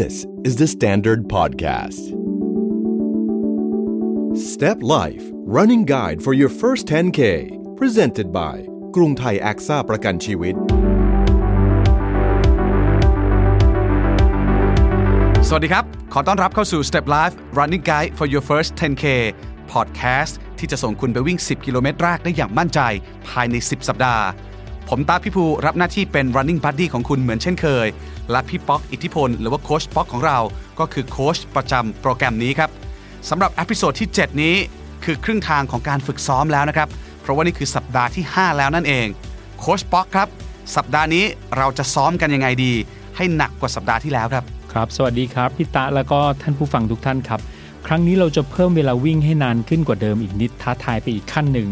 This is the Standard Podcast. Step Life Running Guide for your first 10K Presented by กรุงไทยแอคซ่าประกันชีวิต สวัสดีครับ ขอต้อนรับเข้าสู่ Step Life Running Guide for Your First 10K Podcast ที่จะส่งคุณไปวิ่ง 10 กิโลเมตรแรกได้อย่างมั่นใจภายใน 10 สัปดาห์ ผมตาพี่ภูรับหน้าที่เป็น Running Buddy ของคุณเหมือนเช่นเคย และพี่ป๊อกอิทธิพล หรือว่าโค้ชป๊อกของเรา ก็คือโค้ชประจำโปรแกรมนี้ครับสำหรับ episode ที่ 7 นี้คือครึ่งทางของการฝึกซ้อมแล้วนะครับ เพราะว่านี่คือสัปดาห์ที่ 5 แล้วนั่นเองโค้ชป๊อกครับ สัปดาห์นี้เราจะซ้อมกันยังไงดี ให้หนักกว่าสัปดาห์ที่แล้วครับครับ สวัสดีครับพี่ตะแล้วก็ท่านผู้ฟังทุกท่านครับ ครั้งนี้เราจะเพิ่มเวลาวิ่งให้นานขึ้นกว่าเดิมอีกนิดท้าทายไปอีกขั้นหนึ่ง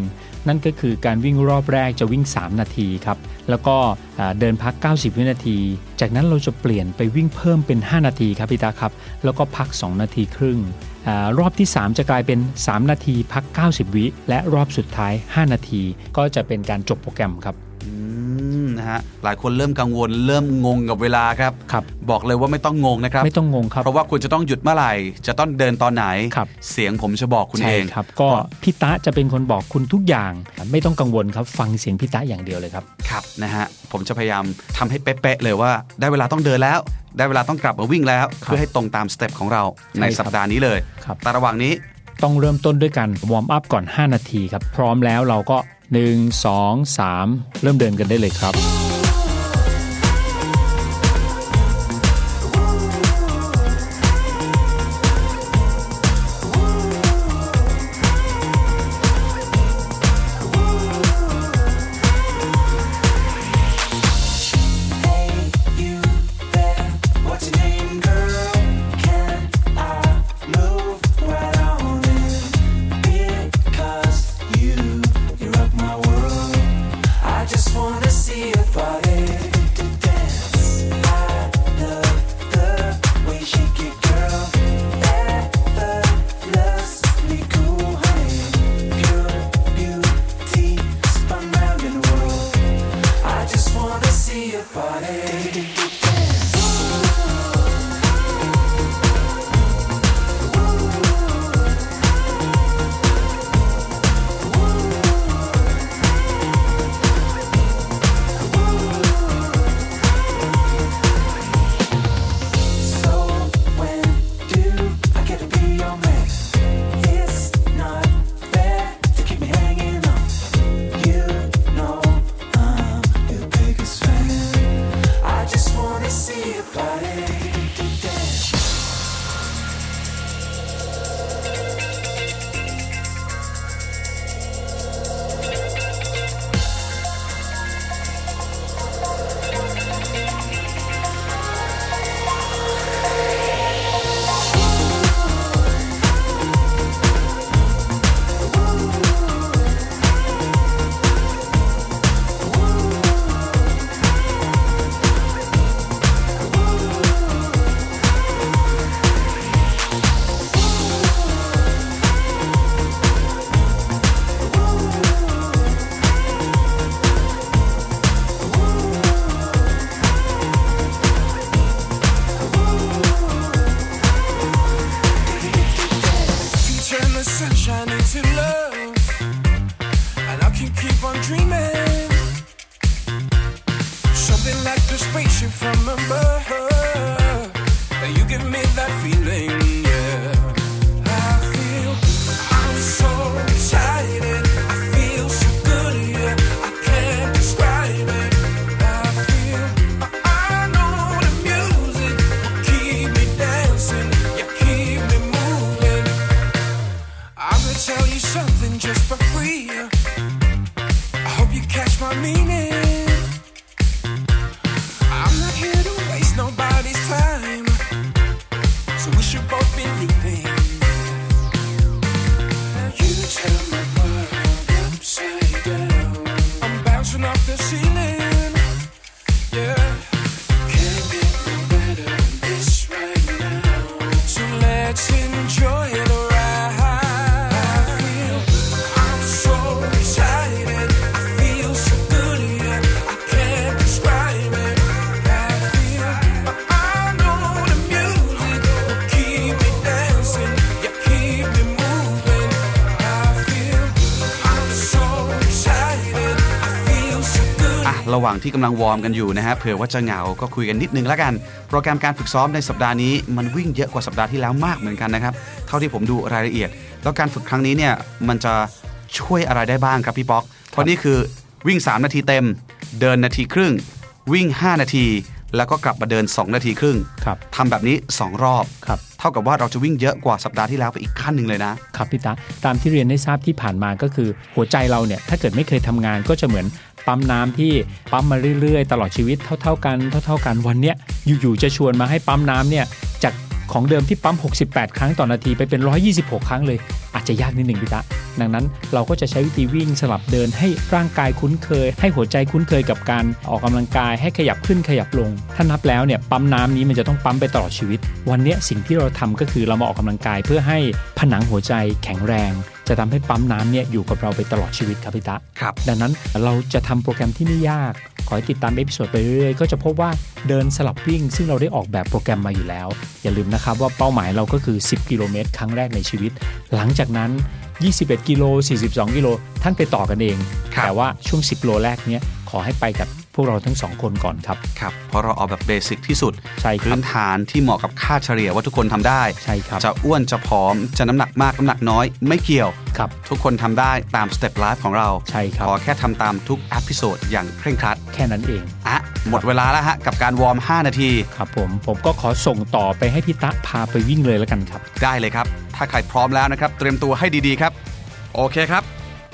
นั่นก็คือการวิ่งรอบแรกจะวิ่ง 3 นาทีครับ แล้วก็เดินพัก 90 วินาที จากนั้นเราจะเปลี่ยนไปวิ่งเพิ่มเป็น 5 นาทีครับพี่ตาครับ แล้วก็พัก 2 นาทีครึ่งอรอบที่ 3 จะกลายเป็น 3 นาทีพัก 90 วิ และรอบสุดท้าย 5 นาที ก็จะเป็นการจบโปรแกรมครับ ฮะหลายคนเริ่มกังวล เริ่มงงกับเวลาครับครับ บอกเลยว่าไม่ต้องงงนะครับ ไม่ต้องงงครับ เพราะว่าคุณจะต้องหยุดเมื่อไหร่ จะต้องเดินตอนไหนครับเสียงผมจะบอกคุณใช่เองครับ ก็พี่ตะจะเป็นคนบอกคุณทุกอย่าง ไม่ต้องกังวลครับ ฟังเสียงพี่ตะอย่างเดียวเลยครับ ครับนะฮะ ผมจะพยายามทำให้เป๊ะๆเลยว่า ได้เวลาต้องเดินแล้ว ได้เวลาต้องกลับมาวิ่งแล้ว เพื่อให้ตรงตาม step ของเราในใช่ครับสัปดาห์นี้เลยครับแต่ระหว่างนี้ต้องเริ่มต้นด้วยการ warm up ก่อน 5 นาทีครับ พร้อมแล้วเราก็ 1 2 3 เริ่มเดินกันได้เลยครับ ที่กำลังวอร์มกันอยู่นะฮะเผื่อว่าจะเหงาก็คุยกันนิดนึงแล้วกัน โปรแกรมการฝึกซ้อมในสัปดาห์นี้มันวิ่งเยอะกว่าสัปดาห์ที่แล้วมากเหมือนกันนะครับเท่าที่ผมดูรายละเอียด แล้วการฝึกครั้งนี้เนี่ยมันจะช่วยอะไรได้บ้างครับพี่ป๊อกเพราะนี่คือวิ่ง 3 นาทีเต็ม เดินนาทีครึ่ง วิ่ง 5 นาที แล้วก็กลับมาเดิน 2 นาทีครึ่งครับทำแบบนี้ 2 รอบครับเท่ากับว่าเราจะวิ่งเยอะกว่าสัปดาห์ที่แล้วไปอีกขั้นหนึ่งเลยนะครับพี่ตาตามที่เรียนได้ทราบที่ผ่านมาก็คือ หัวใจเราเนี่ยถ้าเกิดไม่เคยทำงานก็จะเหมือน ปั๊มน้ำที่ปั๊มมาเรื่อยๆ ตลอดชีวิตเท่า ๆกันเท่า ๆกันวันเนี้ยอยู่ๆจะชวนมาให้ปั๊มน้ำเนี่ยจากของเดิมที่ปั๊ม 68 ครั้งต่อนาทีไปเป็น 126 ครั้งเลย อาจจะยากนิดหนึ่งพี่ตาดังนั้นเราก็จะใช้วิธีวิ่งสลับเดินให้ร่างกายคุ้นเคย ให้หัวใจคุ้นเคยกับการออกกำลังกายให้ขยับขึ้นขยับลง ถ้านับแล้วเนี่ยปั๊มน้ำนี้มันจะต้องปั๊มไปตลอดชีวิต วันนี้สิ่งที่เราทำก็คือเรามาออกกำลังกายเพื่อให้ผนังหัวใจแข็งแรง จะทำให้ปั๊มน้ำเนี่ยอยู่กับเราไปตลอดชีวิตครับพี่ตะครับดังนั้นเราจะทำโปรแกรมที่ไม่ยาก ขอให้ติดตาม episode ไปเรื่อยๆ ก็จะพบว่าเดินสลับวิ่ง ซึ่งเราได้ออกแบบโปรแกรมมาอยู่แล้ว อย่าลืมนะครับว่าเป้าหมายเราก็คือ 10 กิโลเมตรครั้งแรกในชีวิต หลังจากนั้น 21 กิโล 42 กิโลท่านไปต่อกันเองครับแต่ว่าช่วง 10 โลแรกเนี้ยขอให้ไปกับ พวกเราทั้งสองคนก่อนครับ ครับ เพราะเราเอาแบบ basic ที่สุดใช่ครับพื้นฐานที่เหมาะกับค่าเฉลี่ยว่าทุกคนทำได้ใช่ครับจะอ้วนจะผอมจะน้ำหนักมากน้ำหนักน้อยไม่เกี่ยวครับทุกคนทำได้ตาม step life ของเราใช่ครับขอแค่ทำตามทุก episode อย่างเคร่งครัด แค่นั้นเองอะหมดเวลาแล้วฮะกับการ warm 5 นาทีครับผมผมก็ขอส่งต่อไปให้พี่ตะพาไปวิ่งเลยแล้วกันครับ ได้เลยครับ ถ้าใครพร้อมแล้วนะครับเตรียมตัวให้ดีๆครับ โอเคครับ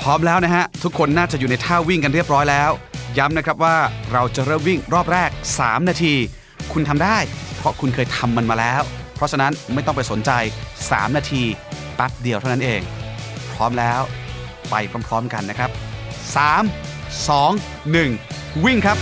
พร้อมแล้วนะฮะทุกคนน่าจะอยู่ในท่าวิ่งกันเรียบร้อยแล้ว ย้ำนะครับว่าเราจะเริ่มวิ่งรอบแรก 3 นาที คุณทำได้ เพราะคุณเคยทำมันมาแล้ว เพราะฉะนั้นไม่ต้องไปสนใจ 3 นาทีแป๊บเดียวเท่านั้นเอง พร้อมแล้วไปพร้อมๆกันนะครับ 3 2 1 วิ่งครับ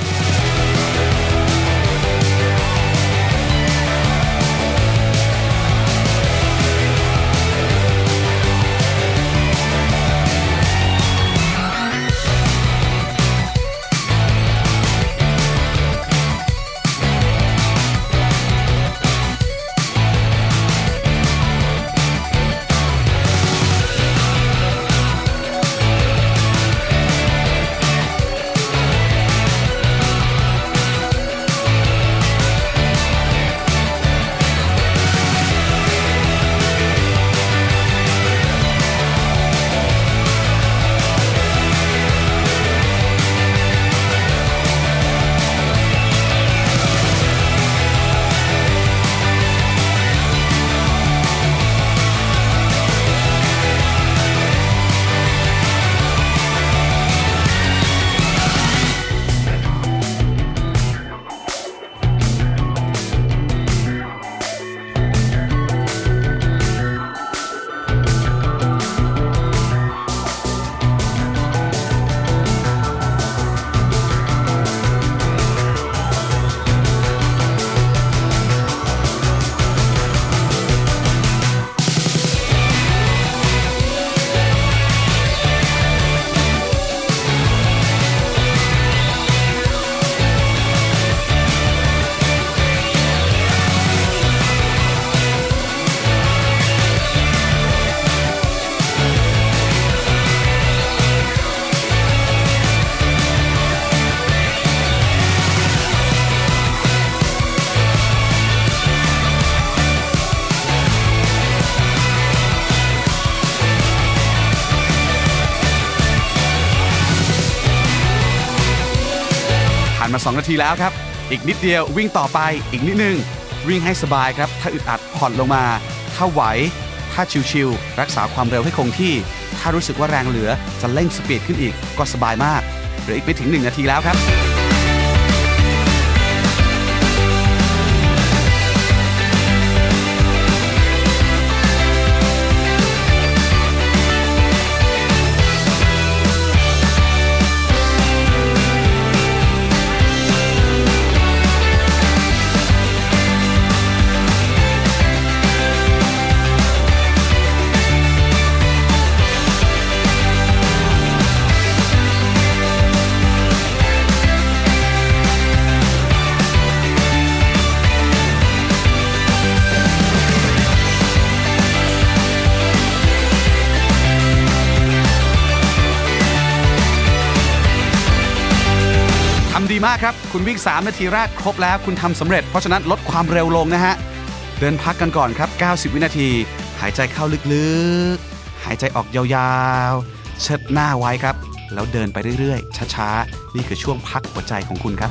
ทีแล้วครับ อีกนิดเดียววิ่งต่อไปอีกนิดนึง วิ่งให้สบายครับ ถ้าอึดอัดผ่อนลงมา ถ้าไหว ถ้าชิวๆรักษาความเร็วให้คงที่ ถ้ารู้สึกว่าแรงเหลือจะเร่งสปีดขึ้นอีกก็สบายมากเหลืออีกไม่ถึง 1 นาทีแล้วครับ มากครับ คุณวิ่ง 3 นาทีแรกครบแล้วคุณทำสำเร็จ เพราะฉะนั้นลดความเร็วลงนะฮะ เดินพักกันก่อนครับ 90 วินาที หายใจเข้าลึกๆ หายใจออกยาวๆ เชิดหน้าไว้ครับ แล้วเดินไปเรื่อยๆ ช้าๆ นี่คือช่วงพักหัวใจของคุณครับ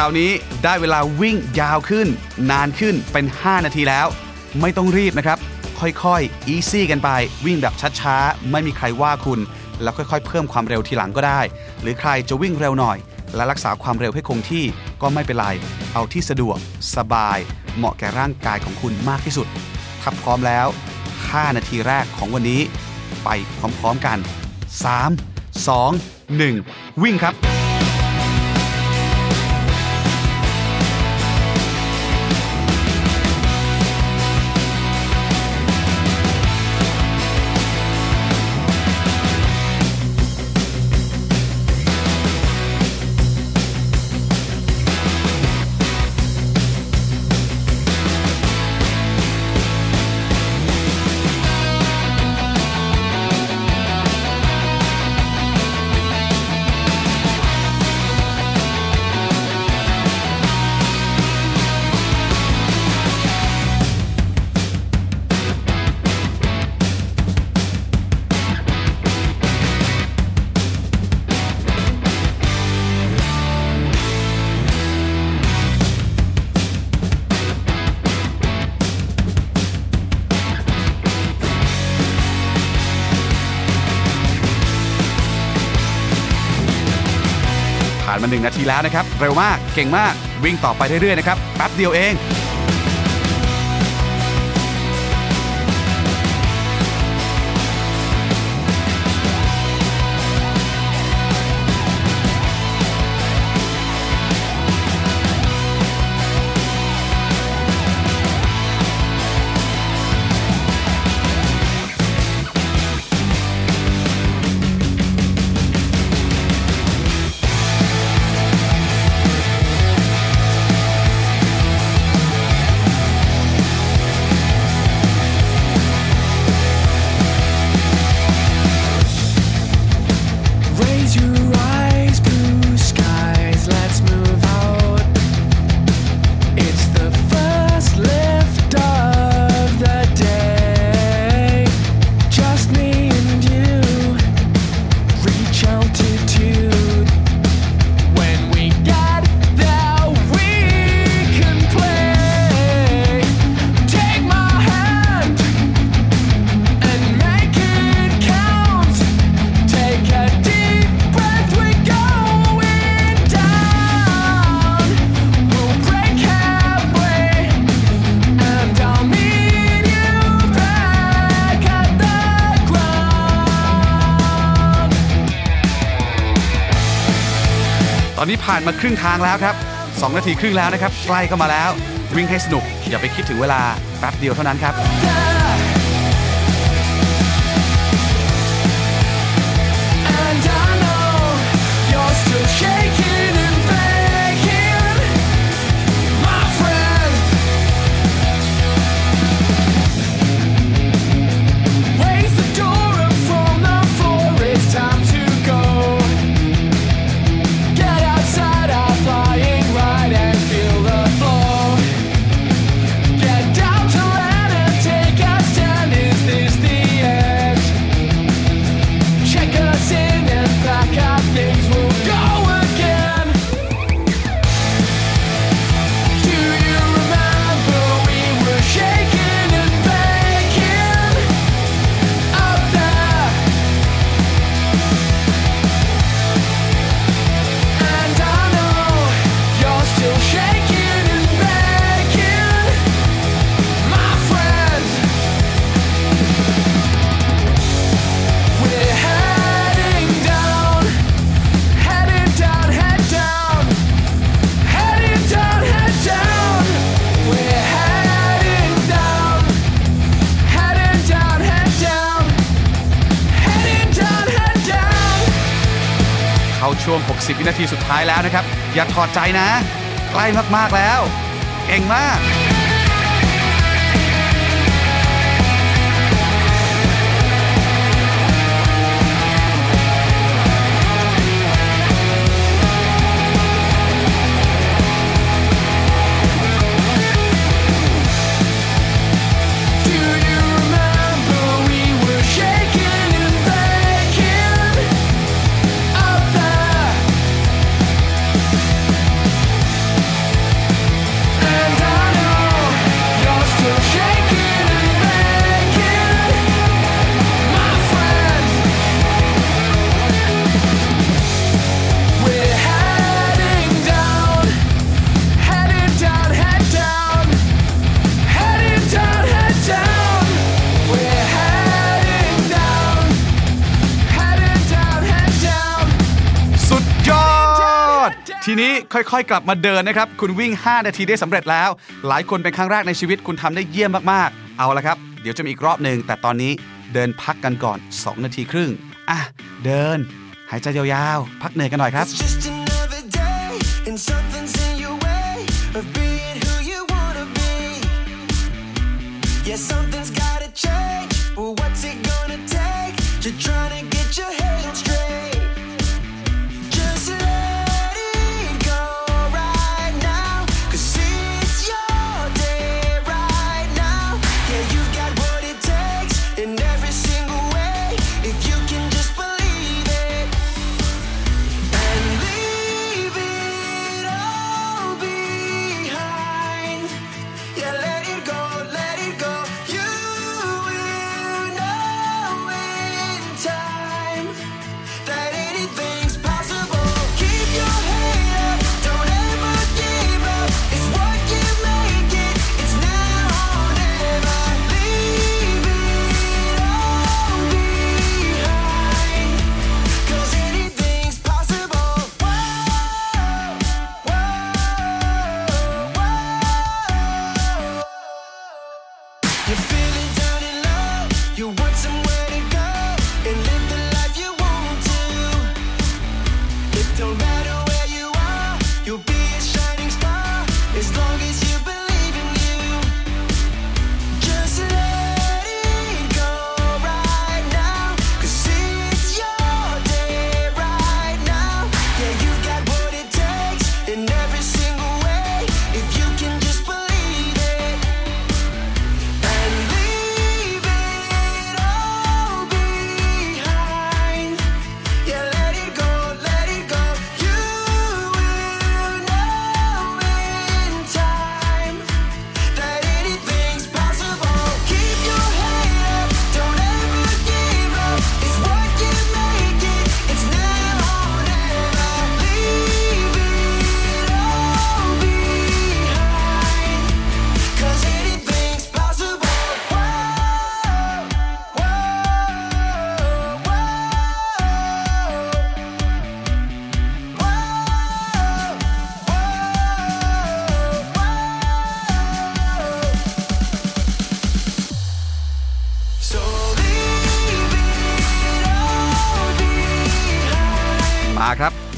คราวนี้ได้เวลาวิ่งยาวขึ้น นานขึ้นเป็น 5 นาทีแล้ว ไม่ต้องรีบนะครับ ค่อยๆ อีซี่กันไป วิ่งแบบช้าๆ ไม่มีใครว่าคุณ แล้วค่อยๆ เพิ่มความเร็วทีหลังก็ได้ หรือใครจะวิ่งเร็วหน่อย และรักษาความเร็วให้คงที่ก็ไม่เป็นไร เอาที่สะดวก สบาย เหมาะแก่ร่างกายของคุณมากที่สุด ถ้าพร้อมแล้ว 5 นาทีแรกของวันนี้ ไปพร้อมๆกัน 3 2 1 วิ่งครับ แล้วนะครับ เร็วมากเก่งมากวิ่งต่อไปเรื่อยๆนะครับแป๊บเดียวเอง มาครึ่งทางแล้วครับ 2 นาทีครึ่งแล้วนะครับ ใกล้เข้ามาแล้ว วิ่งให้สนุก อย่าไปคิดถึงเวลาแป๊บเดียวเท่านั้นครับ วม 60 วินาทีสุดท้ายแล้วนะครับ อย่าถอดใจนะ ใกล้มากๆแล้ว เก่งมาก ทีนี้ค่อยๆ กลับมาเดินนะครับ คุณวิ่ง 5 นาทีได้สำเร็จแล้ว หลายคนเป็นครั้งแรกในชีวิตคุณทำได้เยี่ยมมากๆ เอาละครับ เดี๋ยวจะมีอีกรอบหนึ่งแต่ตอนนี้เดินพักกันก่อน 2 นาทีครึ่ง อะ เดิน หายใจยาวๆ พักเหนื่อยกันหน่อยครับ Yeah, something's gotta change, but what's it gonna take? You're trying to get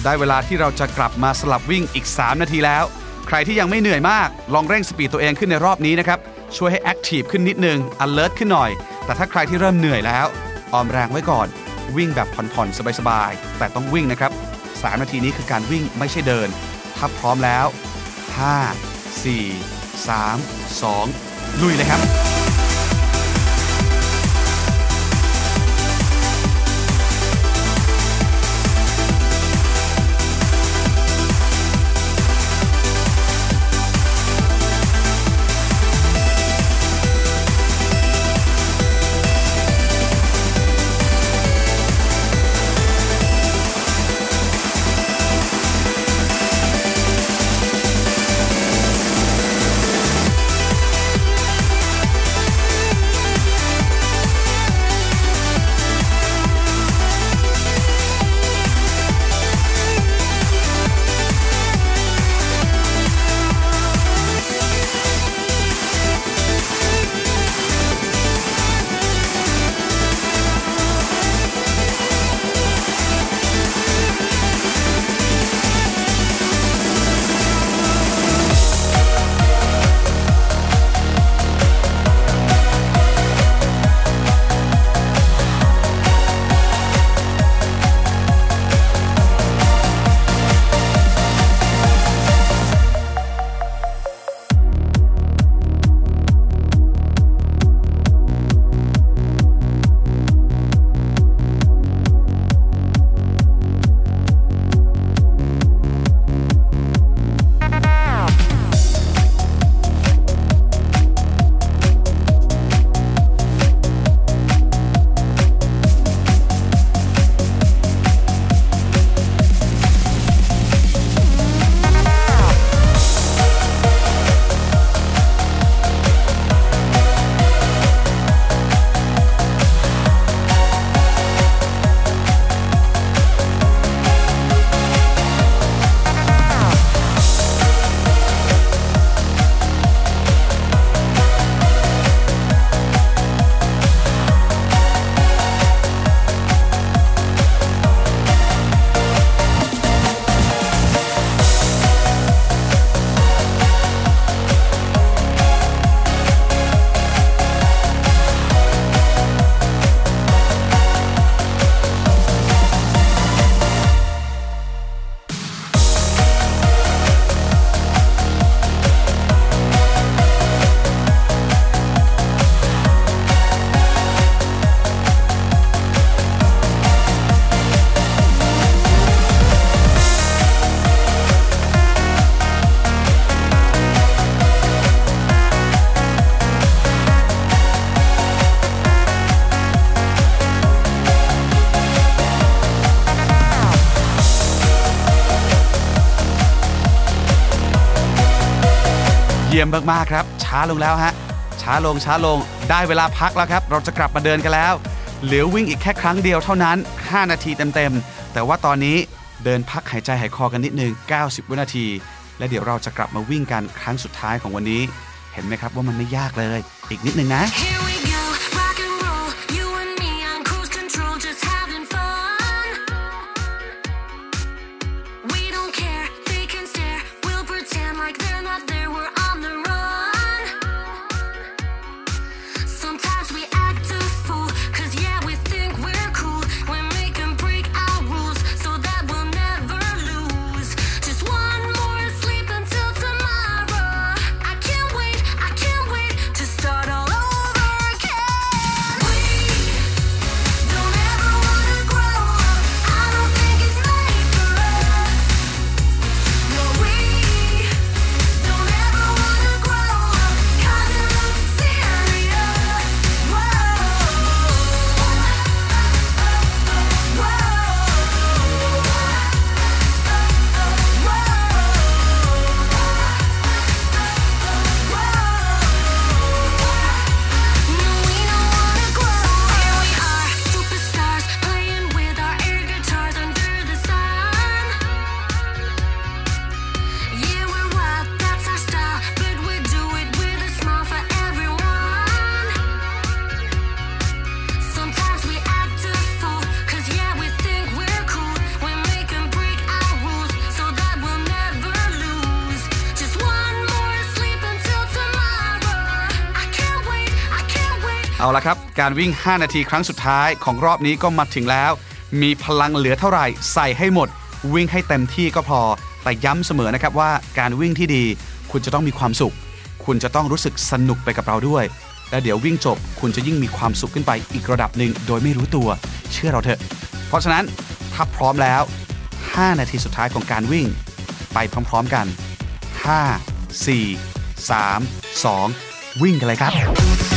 ได้เวลาที่เราจะกลับมาสลับวิ่งอีก 3 นาทีแล้ว ใครที่ยังไม่เหนื่อยมาก ลองเร่งสปีดตัวเองขึ้นในรอบนี้นะครับ ช่วยให้แอคทีฟขึ้นนิดนึง alert ขึ้นหน่อย แต่ถ้าใครที่เริ่มเหนื่อยแล้ว ออมแรงไว้ก่อน วิ่งแบบผ่อนๆ สบายๆ แต่ต้องวิ่งนะครับ 3 นาทีนี้คือการวิ่งไม่ใช่เดิน ถ้าพร้อมแล้ว 5 4 3 2 ลุยเลยครับ ยี่ยมมากๆครับ ช้าลงแล้วฮะ ช้าลงช้าลง ได้เวลาพักแล้วครับ เราจะกลับมาเดินกันแล้ว เหลือวิ่งอีกแค่ครั้งเดียวเท่านั้น 5 นาทีเต็มๆ แต่ว่าตอนนี้เดินพักหายใจหายคอกันนิดนึง 90 วินาที และเดี๋ยวเราจะกลับมาวิ่งกันครั้งสุดท้ายของวันนี้ เห็นไหมครับว่ามันไม่ยากเลย อีกนิดนึงนะ เอาละครับ การวิ่ง 5 นาทีครั้งสุดท้ายของรอบนี้ก็มาถึงแล้ว มีพลังเหลือเท่าไหร่ใส่ให้หมด วิ่งให้เต็มที่ก็พอ แต่ย้ำเสมอนะครับว่าการวิ่งที่ดี คุณจะต้องมีความสุข คุณจะต้องรู้สึกสนุกไปกับเราด้วย และเดี๋ยววิ่งจบ คุณจะยิ่งมีความสุขขึ้นไปอีกระดับหนึ่งโดยไม่รู้ตัว เชื่อเราเถอะ เพราะฉะนั้นถ้าพร้อมแล้ว 5 นาทีสุดท้ายของการวิ่ง ไปพร้อมๆกัน 5 4 3 2 วิ่งกันเลยครับ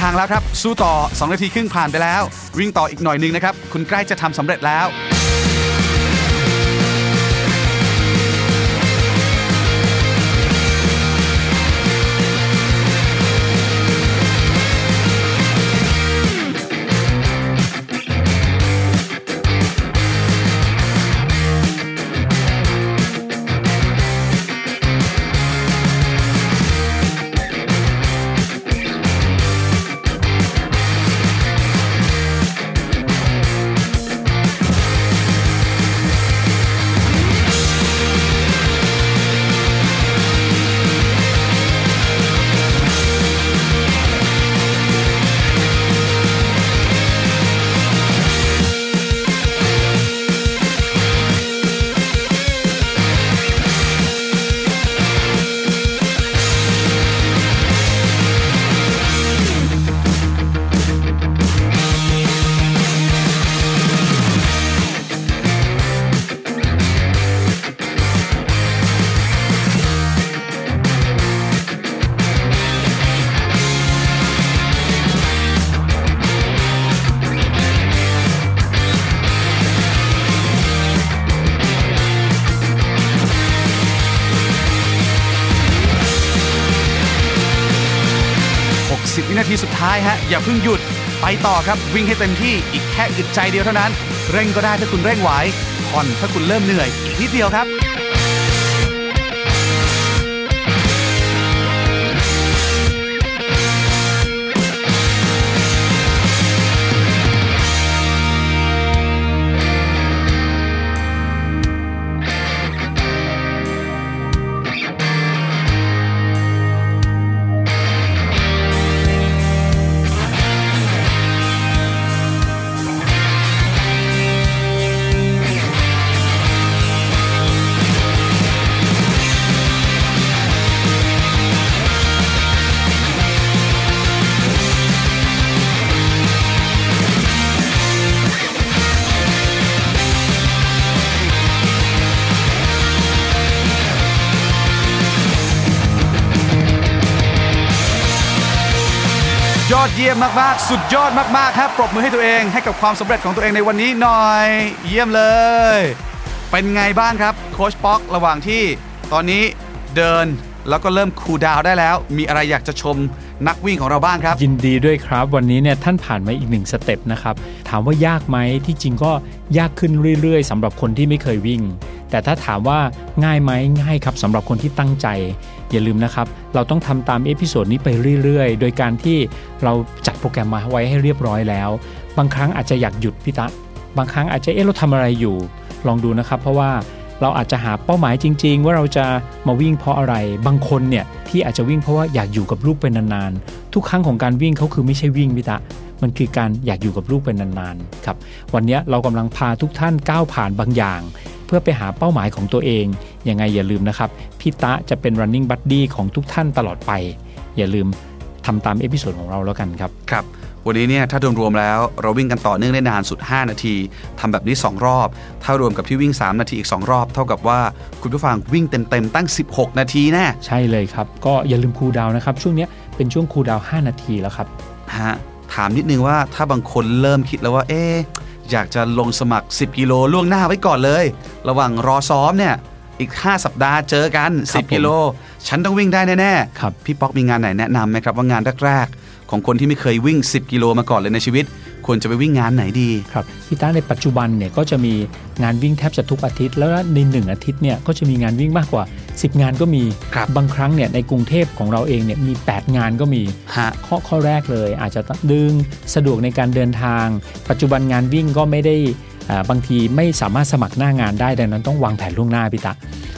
ทางแล้วครับ สู้ต่อ 2 นาทีครึ่งผ่านไปแล้ว วิ่งต่ออีกหน่อยหนึงนะครับ คุณใกล้จะทำสำเร็จแล้ว อย่าเพิ่งหยุด ไปต่อครับวิ่งให้เต็มที่อีกแค่อึดใจเดียวเท่านั้น เร่งก็ได้ถ้าคุณเร่งไหวผ่อนถ้าคุณเริ่มเหนื่อยอีกนิดเดียวครับ เยี่ยมมาก ๆ สุดยอดมาก ๆ ครับ ปรบมือให้ตัวเอง ให้กับความสำเร็จของตัวเองในวันนี้หน่อย เยี่ยมเลย เป็นไงบ้างครับ โค้ชป๊อก ระหว่างที่ตอนนี้เดินแล้วก็เริ่มคูลดาวได้แล้ว มีอะไรอยากจะชมนักวิ่งของเราบ้างครับ ยินดีด้วยครับ วันนี้เนี่ยท่านผ่านมาอีกหนึ่งสเต็ปนะครับ ถามว่ายากไหมที่จริงก็ยากขึ้นเรื่อย ๆสำหรับคนที่ไม่เคยวิ่ง แต่ถ้าถามว่าง่ายไหมง่ายครับสำหรับคนที่ตั้งใจ อย่าลืมนะครับ เราต้องทำตาม episode นี้ไปเรื่อยๆ โดยการที่เราจัดโปรแกรมมาไว้ให้เรียบร้อยแล้ว บางครั้งอาจจะอยากหยุดพี่ตะ บางครั้งอาจจะเอ๊ะเราทำอะไรอยู่ ลองดูนะครับ เพราะว่าเราอาจจะหาเป้าหมายจริง ๆ ว่าเราจะมาวิ่งเพราะอะไร บางคนเนี่ยที่อาจจะวิ่งเพราะว่าอยากอยู่กับลูกเป็นนานๆ ทุกครั้งของการวิ่งเขาคือไม่ใช่วิ่งพี่ตะ มันคือการอยากอยู่กับลูกเป็นนานๆ ครับ วันนี้เรากำลังพาทุกท่านก้าวผ่านบางอย่าง เพื่อไปหาเป้าหมายของตัวเอง ยังไงอย่าลืมนะครับ พี่ตะจะเป็น running buddy ของทุกท่านตลอดไป อย่าลืมทำตาม episode ของเราแล้วกันครับครับวันนี้เนี่ยถ้ารวมๆแล้วเราวิ่งกันต่อเนื่องได้นานสุด 5 นาทีทำแบบนี้ 2 รอบ ถ้ารวมกับที่วิ่ง 3 นาทีอีก 2 รอบ เท่ากับว่าคุณผู้ฟังวิ่งเต็มๆตั้ง 16 นาทีแน่ใช่เลยครับ ก็อย่าลืม cool down นะครับ ช่วงเนี้ยเป็นช่วง cool down 5นาทีแล้วครับฮะถามนิดนึงว่าถ้าบางคนเริ่มคิดแล้วว่าเอ๊ะ อยากจะลงสมัคร 10 กิโลล่วงหน้าไว้ก่อนเลย ระหว่างรอซ้อมเนี่ยอีก 5 สัปดาห์เจอกันครับ10 กิโล ฉันต้องวิ่งได้แน่ครับพี่ป๊อกมีงานไหนแนะนำไหมครับว่างานแรกๆของคนที่ไม่เคยวิ่ง 10 กิโลมาก่อนเลยในชีวิต ควรจะไปวิ่งงานไหนดีครับพี่ต้าในปัจจุบันเนี่ยก็จะมีงานวิ่งแทบจะทุกอาทิตย์ แล้วในหนึ่งอาทิตย์เนี่ยก็จะมีงานวิ่งมากกว่า 10 งานก็มีครับบางครั้งเนี่ยในกรุงเทพของเราเองเนี่ยมี 8 งานก็มีฮะข้อข้อแรกเลย อาจจะดึงสะดวกในการเดินทาง ปัจจุบันงานวิ่งก็ไม่ได้อ่า บางทีไม่สามารถสมัครหน้างานได้ดังนั้นต้องวางแผนล่วงหน้าพี่ตะ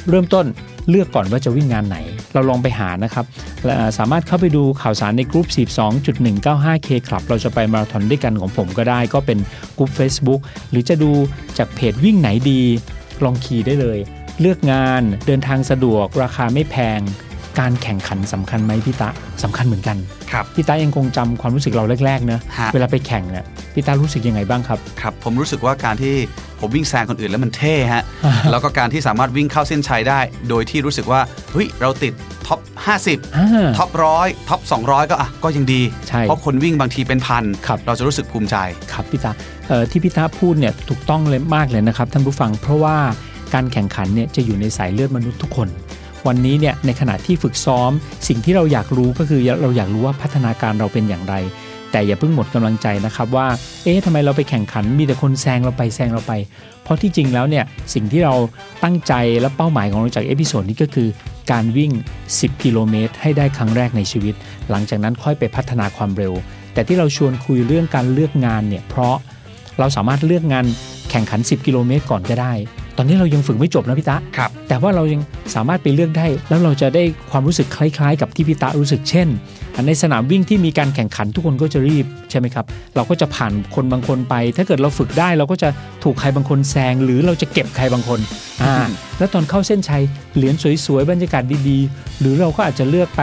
เริ่มต้นเลือกก่อนว่าจะวิ่งงานไหน เราลองไปหานะครับ สามารถเข้าไปดูข่าวสารในกลุ่ม 42.195K ครับเราจะไปมาราธอนด้วยกันของผมก็ได้ ก็เป็นกลุ่ม Facebook หรือจะดูจากเพจวิ่งไหนดี ลองคีย์ได้เลย เลือกงานเดินทางสะดวก ราคาไม่แพง การแข่งขันสำคัญไหมพี่ตะสำคัญเหมือนกันครับพี่ตายังคงจำความรู้สึกเราแรกๆเนะฮะเวลาไปแข่งเนี่ยพี่ตารู้สึกยังไงบ้างครับครับผมรู้สึกว่าการที่ผมวิ่งแซงคนอื่นแล้วมันเท่ฮะแล้วก็การที่สามารถวิ่งเข้าเส้นชัยได้ โดยที่รู้สึกว่าเฮ้ยเราติด top 50อ่า top ร้อย top 200 ก็อะก็ยังดีใช่เพราะคนวิ่งบางทีเป็นพันครับเราจะรู้สึกภูมิใจครับพี่ตาเอ่อที่พี่ตาพูดเนี่ยถูกต้องเลยมากเลยนะครับท่านผู้ฟังเพราะว่าการแข่งขันเนี่ยจะอยู่ในสายเลือดมนุษย์ทุกคน วันนี้เนี่ยในขณะที่ฝึกซ้อม สิ่งที่เราอยากรู้ก็คือเราอยากรู้ว่าพัฒนาการเราเป็นอย่างไร แต่อย่าเพิ่งหมดกำลังใจนะครับว่า เอ๊ะทำไมเราไปแข่งขันมีแต่คนแซงเราไปแซงเราไป เพราะที่จริงแล้วเนี่ยสิ่งที่เราตั้งใจและเป้าหมายของเราจาก episode นี้ก็คือการวิ่ง 10 กิโลเมตรให้ได้ครั้งแรกในชีวิต หลังจากนั้นค่อยไปพัฒนาความเร็ว แต่ที่เราชวนคุยเรื่องการเลือกงานเนี่ยเพราะเราสามารถเลือกงานแข่งขัน 10 กิโลเมตรก่อนก็ได้ ตอนนี้เรายังฝึกไม่จบนะพี่ตะครับแต่ว่าเรายังสามารถไปเลือกได้ แล้วเราจะได้ความรู้สึกคล้ายๆ กับที่พี่ตะรู้สึกเช่น ในสนามวิ่งที่มีการแข่งขันทุกคนก็จะรีบใช่ไหมครับ เราก็จะผ่านคนบางคนไป ถ้าเกิดเราฝึกได้เราก็จะถูกใครบางคนแซง หรือเราจะเก็บใครบางคนอ่าแล้วตอนเข้าเส้นชัยเหรียญสวยๆบรรยากาศดีๆ หรือเราก็อาจจะเลือกไป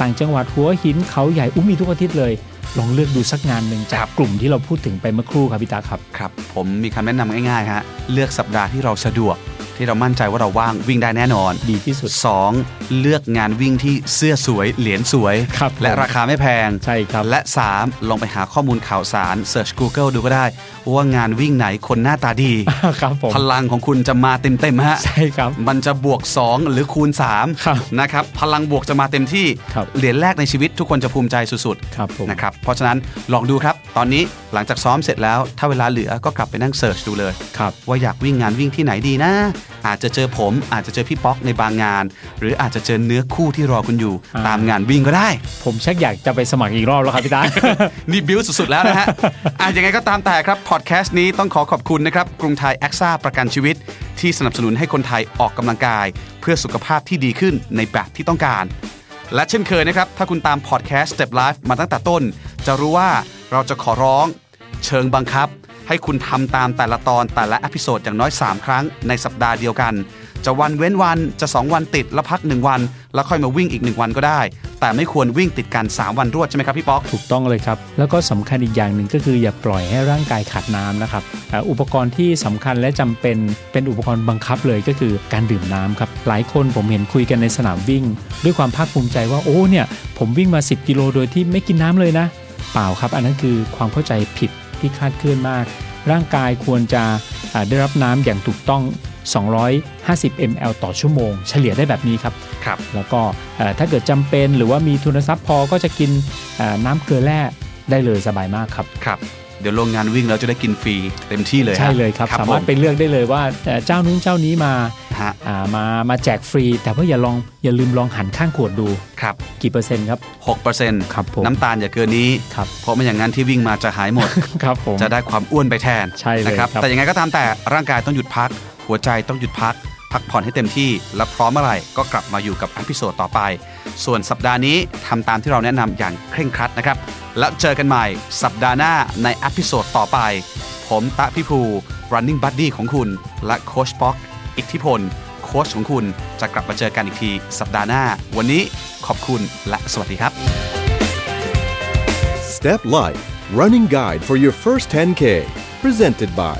ต่างจังหวัดหัวหินเขาใหญ่อุ้มมีทุกอาทิตย์เลย ลองเลือกดูสักงานหนึ่งจากกลุ่มที่เราพูดถึงไปเมื่อครู่ครับพี่ตาครับครับ ผมมีคำแนะนำง่ายๆฮะเลือกสัปดาห์ที่เราสะดวก ที่เรามั่นใจว่าเราว่างวิ่งได้แน่นอน ดีที่สุด 2. เลือกงานวิ่งที่เสื้อสวย เหรียญสวยครับและราคาไม่แพงใช่ครับและ 3. ลองไปหาข้อมูลข่าวสาร Search Google ดูก็ได้ ว่างานวิ่งไหนคนหน้าตาดีครับผมพลังของคุณจะมาเต็มๆฮะใช่ครับมันจะบวก 2 หรือคูณครับ3นะครับพลังบวกจะมาเต็มที่ครับเหรียญแรกในชีวิตทุกคนจะภูมิใจสุดครับผมๆนะครับ เพราะฉะนั้นลองดูครับ ตอนนี้หลังจากซ้อมเสร็จแล้ว ถ้าเวลาเหลือก็กลับไปนั่ง search ดูเลยครับว่าอยากวิ่งงานวิ่งที่ไหนดีนะ อาจจะเจอผม อาจจะเจอพี่ป๊อกในบางงาน หรืออาจจะเจอเนื้อคู่ที่รอคุณอยู่อ่าตามงานวิ่งก็ได้ ผมชักอยากจะไปสมัครอีกรอบแล้วครับพี่ตานี่บิวสุดๆแล้วนะฮะอะยังไงก็ตามแต่ครับพอดแคสต์นี้ต้องขอขอบคุณนะครับกรุงไทยแอคซ่าประกันชีวิต ที่สนับสนุนให้คนไทยออกกำลังกาย เพื่อสุขภาพที่ดีขึ้นในแบบที่ต้องการ และเช่นเคยนะครับ ถ้าคุณตามพอดแคสต์ Step Life มาตั้งแต่ต้น จะรู้ว่าเราจะขอร้อง เชิงบังคับ ให้คุณทำตามแต่ละตอนแต่ละ episode อย่างน้อย 3 ครั้งในสัปดาห์เดียวกัน จะวันเว้นวันจะ 2 วันติดแล้วพัก 1 วัน แล้วค่อยมาวิ่งอีก 1 วันก็ได้ แต่ไม่ควรวิ่งติดกัน 3 วันรวดใช่ไหมครับพี่ป๊อกถูกต้องเลยครับ แล้วก็สำคัญอีกอย่างหนึ่งก็คืออย่าปล่อยให้ร่างกายขาดน้ำนะครับอุปกรณ์ที่สำคัญและจำเป็นเป็นอุปกรณ์บังคับเลยก็คือการดื่มน้ำครับหลายคนผมเห็นคุยกันในสนามวิ่ง ด้วยความภาคภูมิใจว่าโอ้เนี่ยผมวิ่งมา 10 กิโลโดยที่ไม่กินน้ำเลยนะ เปล่าครับ อันนั้นคือความเข้าใจผิดที่คาดเคลื่อนมาก ร่างกายควรจะได้รับน้ำอย่างถูกต้อง 250 ml ต่อชั่วโมง เฉลี่ยได้แบบนี้ครับครับ แล้วก็เอ่อถ้าเกิดจำเป็นหรือว่ามีทุนทรัพย์พอก็จะกินเอ่อน้ำเกลือแร่ได้เลยสบายมากครับครับเดี๋ยวลงงานวิ่งเราจะได้กินฟรีเต็มที่เลยฮะใช่เลยครับสามารถไปเลือกได้เลยว่าเอ่อเจ้านู้นเจ้านี้มาฮะอ่ามามาแจกฟรี แต่ว่าอย่าลองอย่าลืมลองหันข้างขวดดูครับกี่เปอร์เซ็นต์ครับ6%ครับผมน้ำตาลอย่าเกินนี้ครับเพราะไม่อย่างนั้นที่วิ่งมาจะหายหมดครับผมจะได้ความอ้วนไปแทนใช่เลยนะครับครับแต่ยังไงก็ตามแต่ร่างกายต้องหยุดพัก หัวใจต้องหยุดพัก พักผ่อนให้เต็มที่ และพร้อมเมื่อไหร่ก็กลับมาอยู่กับ episode ต่อไป ส่วนสัปดาห์นี้ทำตามที่เราแนะนำอย่างเคร่งครัดนะครับ แล้วเจอกันใหม่สัปดาห์หน้าใน episode ต่อไป ผมตะพี่ภู running buddy ของคุณ และโค้ชป๊อก อิทธิพล โค้ชของคุณจะกลับมาเจอกันอีกทีสัปดาห์หน้า วันนี้ขอบคุณและสวัสดีครับ Step Life Running Guide for your first 10K Presented by